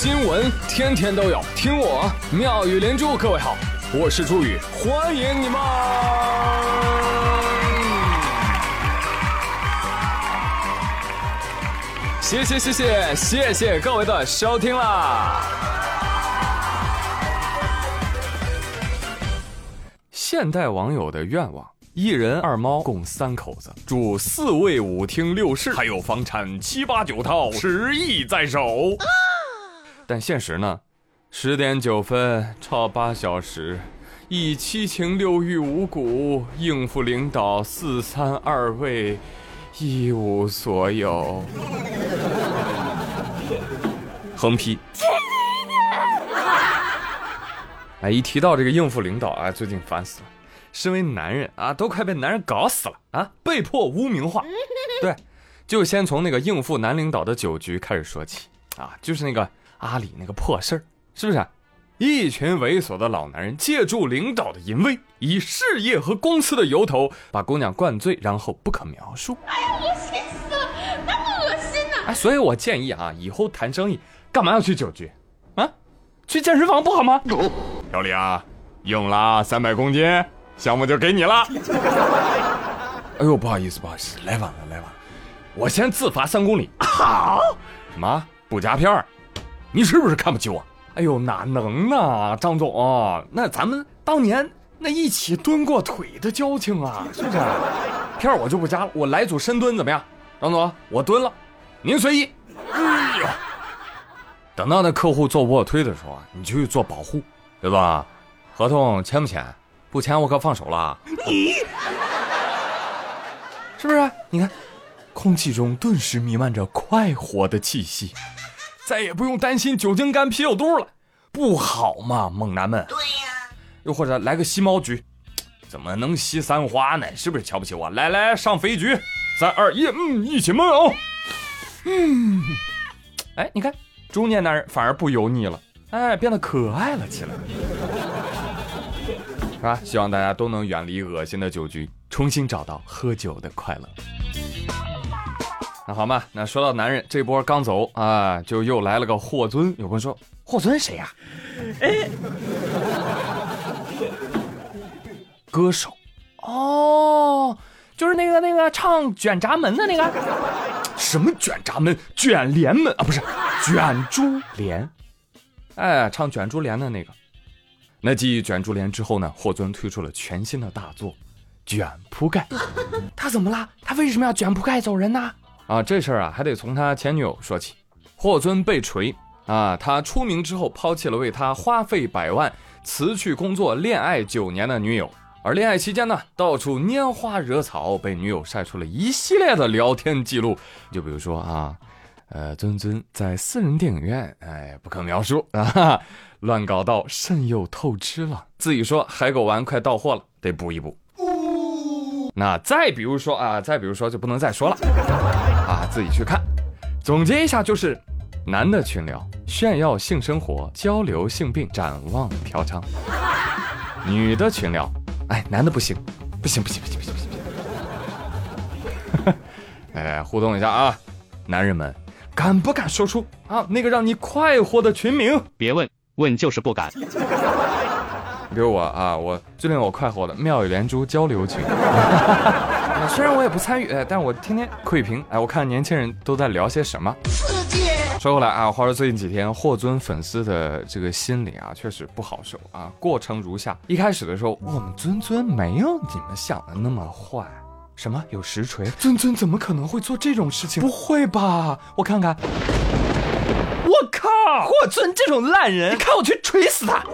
新闻天天都有，听我妙语连珠。各位好，我是朱宇，欢迎你们！谢谢谢谢谢谢各位的收听啦！现代网友的愿望。一人二猫共三口子，住四卫五厅六室，还有房产七八九套，十亿在手。但现实呢？十点九分超八小时，以七情六欲五谷应付领导四三二位，一无所有。横批。哎，一提到这个应付领导，啊，最近烦死了。身为男人啊，都快被男人搞死了啊！被迫污名化，对，就先从那个应付男领导的酒局开始说起啊，就是那个阿里那个破事儿，是不是？一群猥琐的老男人借助领导的淫威，以事业和公司的由头把姑娘灌醉，然后不可描述。哎呀，恶心死了，那么恶心呢！哎，所以我建议啊，以后谈生意干嘛要去酒局啊？去健身房不好吗？小李啊，硬拉三百公斤。项目就给你了。哎呦，不好意思，不好意思，来晚了，来晚了。我先自罚三公里。好。什么？不加片儿？你是不是看不起我？哎呦，哪能呢，张总？那咱们当年那一起蹲过腿的交情啊，是不是？片儿我就不加了，我来组深蹲怎么样？张总，我蹲了，您随意。哎呦，等到那客户做卧推的时候啊，你就去做保护，对吧？合同签不签？不签我可放手了，你是不是？你看，空气中顿时弥漫着快活的气息，再也不用担心酒精肝、啤酒肚了，不好吗，猛男们？对呀。又或者来个吸猫局，怎么能吸三花呢？是不是瞧不起我？来来，上肥局，三二一，嗯，一起闷哦。嗯，哎，你看，中年男人反而不油腻了，哎，变得可爱了起来。是吧？希望大家都能远离恶心的酒局，重新找到喝酒的快乐。那好嘛，那说到男人，这波刚走啊，就又来了个霍尊。有朋友说，霍尊谁呀？哎，歌手哦，就是那个那个唱《卷闸门》的那个。什么卷闸门？卷帘门啊，不是卷珠帘。哎，唱卷珠帘的那个。那继《卷珠帘》之后呢？霍尊推出了全新的大作《卷铺盖》。他怎么了？他为什么要卷铺盖走人呢？啊，这事儿啊，还得从他前女友说起。霍尊被锤啊，他出名之后抛弃了为他花费百万、辞去工作、恋爱九年的女友，而恋爱期间呢，到处拈花惹草，被女友晒出了一系列的聊天记录。就比如说啊，呃，尊尊在私人电影院，哎，不可描述啊。乱搞到肾又透支了，自己说海狗丸快到货了，得补一补。那再比如说啊，再比如说就不能再说了啊，自己去看。总结一下就是：男的群聊炫耀性生活，交流性病，展望嫖娼；女的群聊，哎，男的不行，不行不行不行不行不行不行。哎，互动一下啊，男人们，敢不敢说出啊那个让你快活的群名？别问。问就是不敢。比如我啊，我最令我快活的妙语连珠交流群。虽然我也不参与，但我天天窥屏。哎，我看年轻人都在聊些什么。刺激。说回来啊，话说最近几天霍尊粉丝的这个心理啊，确实不好受啊。过程如下：一开始的时候，我们尊尊没有你们想的那么坏。什么有实锤？尊尊怎么可能会做这种事情？不会吧？我看看。我靠！霍尊这种烂人，你看我去锤死他！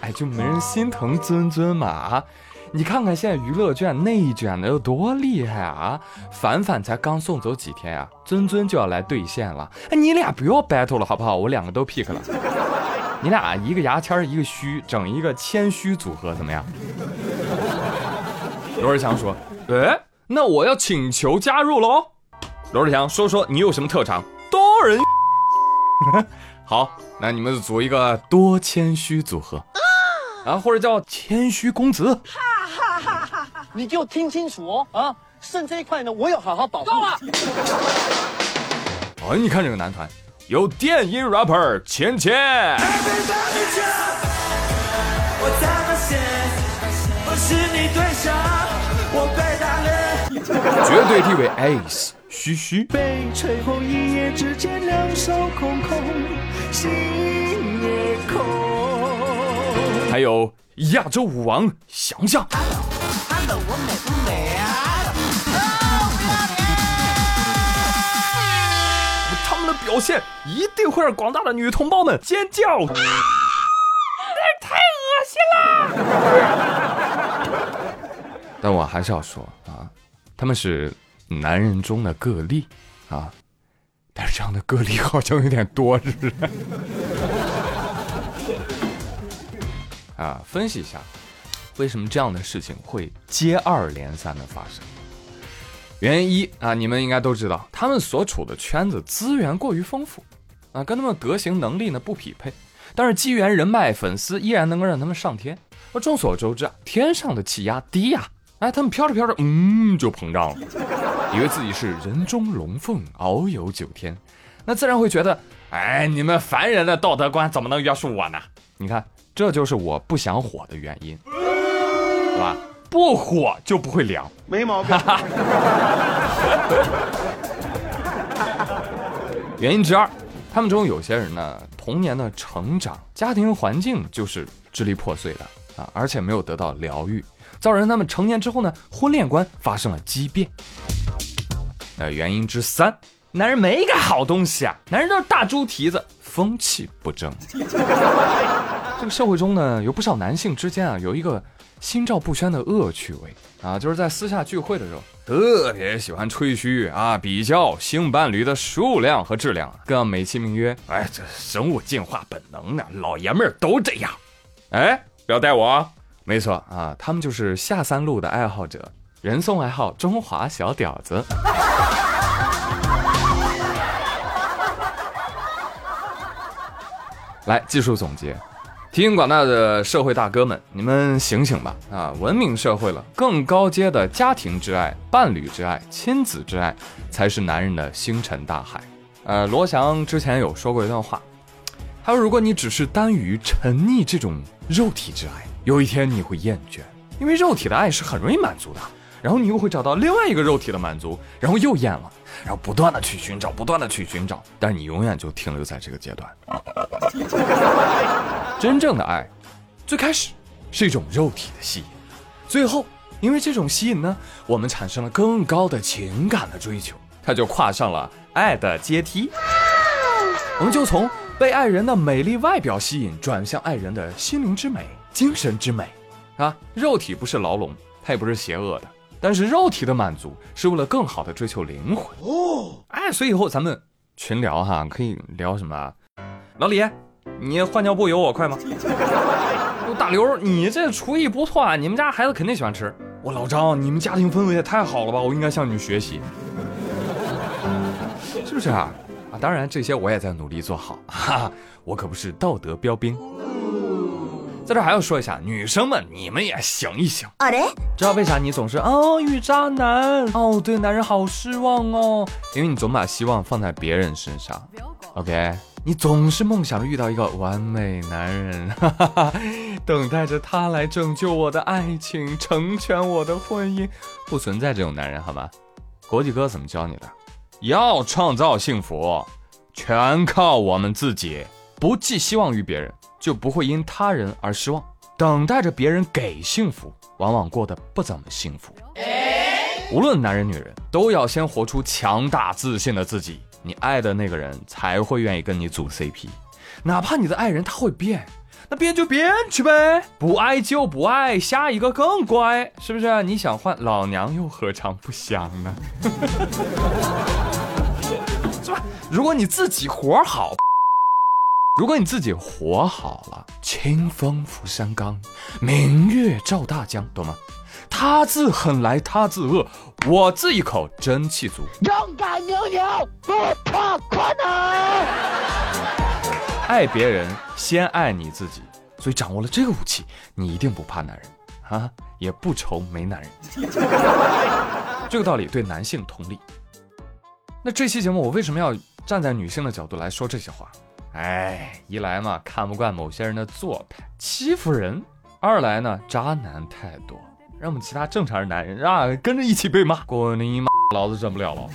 哎，就没人心疼尊尊嘛啊！你看看现在娱乐圈内卷的有多厉害啊！凡凡才刚送走几天啊，尊尊就要来兑现了。哎，你俩不要 battle 了好不好？我两个都 pick 了。你俩一个牙签一个虚，整一个谦虚组合怎么样？罗志祥说：“哎，那我要请求加入喽。”罗志祥，说说你有什么特长？多人。好，那你们组一个多谦虚组合，啊，或者叫谦虚公子。你给我听清楚哦，啊，肾这一块呢，我要好好保护。够了。哦，你看这个男团，有电音 rapper 芊芊，绝对地位 ace 嘘嘘，被吹红一夜之间两手空空，心也空。还有亚洲舞王翔翔。我美不美啊？他们的表现一定会让广大的女同胞们尖叫，太恶心了。但我还是要说啊，他们是男人中的个例啊，但是这样的个例好像有点多，是不是？啊，分析一下，为什么这样的事情会接二连三的发生？原因一啊，你们应该都知道，他们所处的圈子资源过于丰富，啊，跟他们德行能力呢不匹配。但是机缘人脉粉丝依然能够让他们上天。而众所周知啊，天上的气压低呀，哎，他们飘着飘着，嗯，就膨胀了，以为自己是人中龙凤，遨游九天，那自然会觉得，哎，你们凡人的道德观怎么能约束我呢？你看，这就是我不想火的原因，吧？不火就不会凉，没毛病。原因之二，他们中有些人呢，童年的成长家庭环境就是支离破碎的啊，而且没有得到疗愈，造成他们成年之后呢，婚恋观发生了畸变。那原因之三，男人没一个好东西啊，男人都是大猪蹄子，风气不正。这个社会中呢，有不少男性之间啊，有一个。心照不宣的恶趣味啊，就是在私下聚会的时候，特别喜欢吹嘘啊，比较性伴侣的数量和质量，更要美其名曰，哎，这生物进化本能呢，老爷们儿都这样。哎，不要带我，没错啊，他们就是下三路的爱好者，人送外号“中华小屌子”。来，技术总结。提醒广大的社会大哥们，你们醒醒吧！啊，文明社会了，更高阶的家庭之爱、伴侣之爱、亲子之爱，才是男人的星辰大海。呃，罗翔之前有说过一段话，他说：“如果你只是耽于沉溺这种肉体之爱，有一天你会厌倦，因为肉体的爱是很容易满足的。然后你又会找到另外一个肉体的满足，然后又厌了，然后不断的去寻找，不断的去寻找，但你永远就停留在这个阶段。”真正的爱，最开始是一种肉体的吸引，最后因为这种吸引呢，我们产生了更高的情感的追求，他就跨上了爱的阶梯。我们就从被爱人的美丽外表吸引，转向爱人的心灵之美、精神之美。啊，肉体不是牢笼，它也不是邪恶的，但是肉体的满足是为了更好的追求灵魂。哦，哎，所以以后咱们群聊哈，可以聊什么？老李。你换尿布有我快吗？大刘，你这厨艺不错啊，你们家孩子肯定喜欢吃。我老张，你们家庭氛围也太好了吧，我应该向你们学习，是不是啊？啊，当然这些我也在努力做好，哈哈，我可不是道德标兵。在这还要说一下，女生们你们也醒一醒。知道为啥你总是哦遇渣男哦对男人好失望哦？因为你总把希望放在别人身上。OK。你总是梦想着遇到一个完美男人，哈哈哈，等待着他来拯救我的爱情，成全我的婚姻。不存在这种男人，好吗？国际哥怎么教你的？要创造幸福，全靠我们自己。不寄希望于别人，就不会因他人而失望。等待着别人给幸福，往往过得不怎么幸福。无论男人女人，都要先活出强大自信的自己。你爱的那个人才会愿意跟你组 CP，哪怕你的爱人他会变，那变就变去呗，不爱就不爱，下一个更乖，是不是？你想换老娘又何尝不想呢？是吧？如果你自己活好，如果你自己活好了，清风拂山岗，明月照大江，懂吗？他自狠来他自恶，我自一口真气足。勇敢牛牛，不怕困难。爱别人先爱你自己，所以掌握了这个武器，你一定不怕男人啊，也不愁没男人。这个道理对男性同理。那这期节目我为什么要站在女性的角度来说这些话。哎，一来嘛看不惯某些人的做派，欺负人；二来呢渣男太多，让我们其他正常人男人啊跟着一起被骂。滚你妈！老子忍不了了，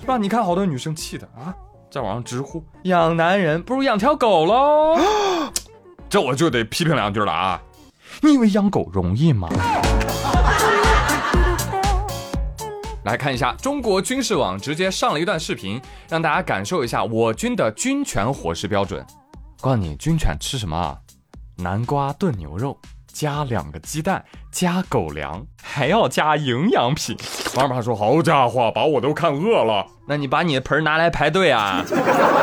是吧？你看好多女生气的啊，在网上直呼养男人不如养条狗喽。这我就得批评两句了啊！你以为养狗容易吗？来看一下中国军事网直接上了一段视频，让大家感受一下我军的军犬伙食标准。告诉你，军犬吃什么啊？南瓜炖牛肉，加两个鸡蛋，加狗粮，还要加营养品。妈妈说：“好家伙，把我都看饿了。”那你把你的盆拿来排队啊？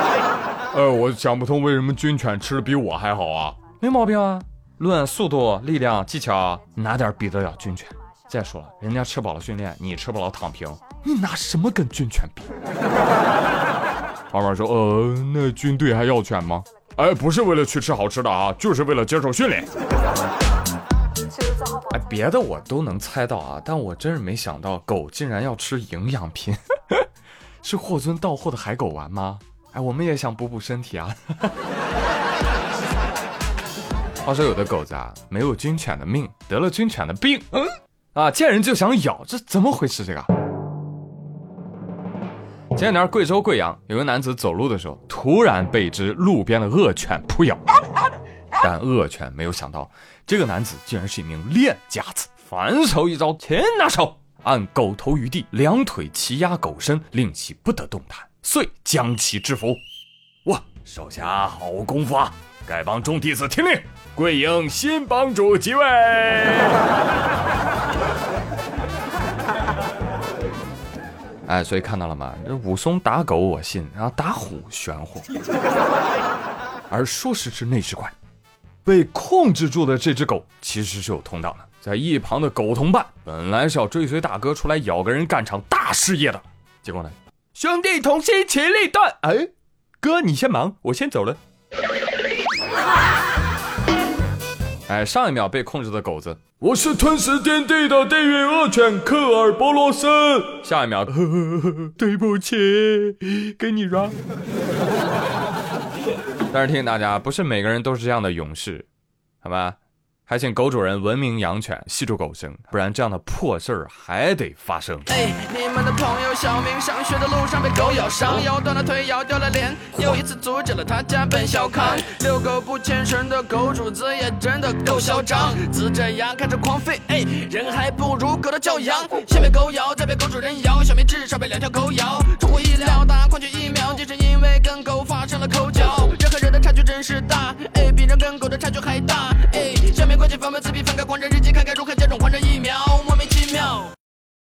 呃，我想不通为什么军犬吃的比我还好啊？没毛病啊，论速度、力量、技巧，哪点比得了军犬？再说了，人家吃饱了训练，你吃饱了躺平，你拿什么跟军犬比？老板说：“呃，那军队还要犬吗？哎，不是为了去吃好吃的啊，就是为了接受训练。”哎，别的我都能猜到啊，但我真是没想到狗竟然要吃营养品，是霍尊到货的海狗丸吗？哎，我们也想补补身体啊。话说有的狗子啊，没有军犬的命，得了军犬的病。嗯。啊！见人就想咬，这怎么回事？这个前两天贵州贵阳有个男子走路的时候，突然被一只路边的恶犬扑咬，但恶犬没有想到，这个男子竟然是一名练家子，反手一招，擒拿手，按狗头于地，两腿齐压狗身，令其不得动弹，遂将其制服。哇，手下好功夫啊！丐帮众弟子听令，贵营新帮主即位。哎，所以看到了吗？这武松打狗我信，然后打虎玄乎。而说时迟，那时快，被控制住的这只狗其实是有通道的，在一旁的狗同伴本来是要追随大哥出来咬个人，干场大事业的，结果呢，兄弟同心，其利断。哎，哥你先忙，我先走了。哎，上一秒被控制的狗子，我是吞食天地的地狱恶犬科尔波罗斯。下一秒，呵呵呵对不起，给你让。但是提醒大家，不是每个人都是这样的勇士，好吧？还请狗主人文明养犬，系住狗绳，不然这样的破事儿还得发生。哎，你们的朋友小明上学的路上被狗咬伤，咬断了腿，咬掉了脸。又一次阻止了他家奔小康，遛狗不牵绳的狗主子也真的够嚣张，呲着牙开始狂吠。哎，人还不如狗的教养，先被狗咬，再被狗主人咬。小明至少被两条狗咬，出乎意料，打狂犬疫苗，竟是因为跟狗发生了口角。人和人的差距真是大，哎，比人跟狗的差距还大。哎，小明。关紧房门自闭翻开狂人日记看该如何接种狂人疫苗。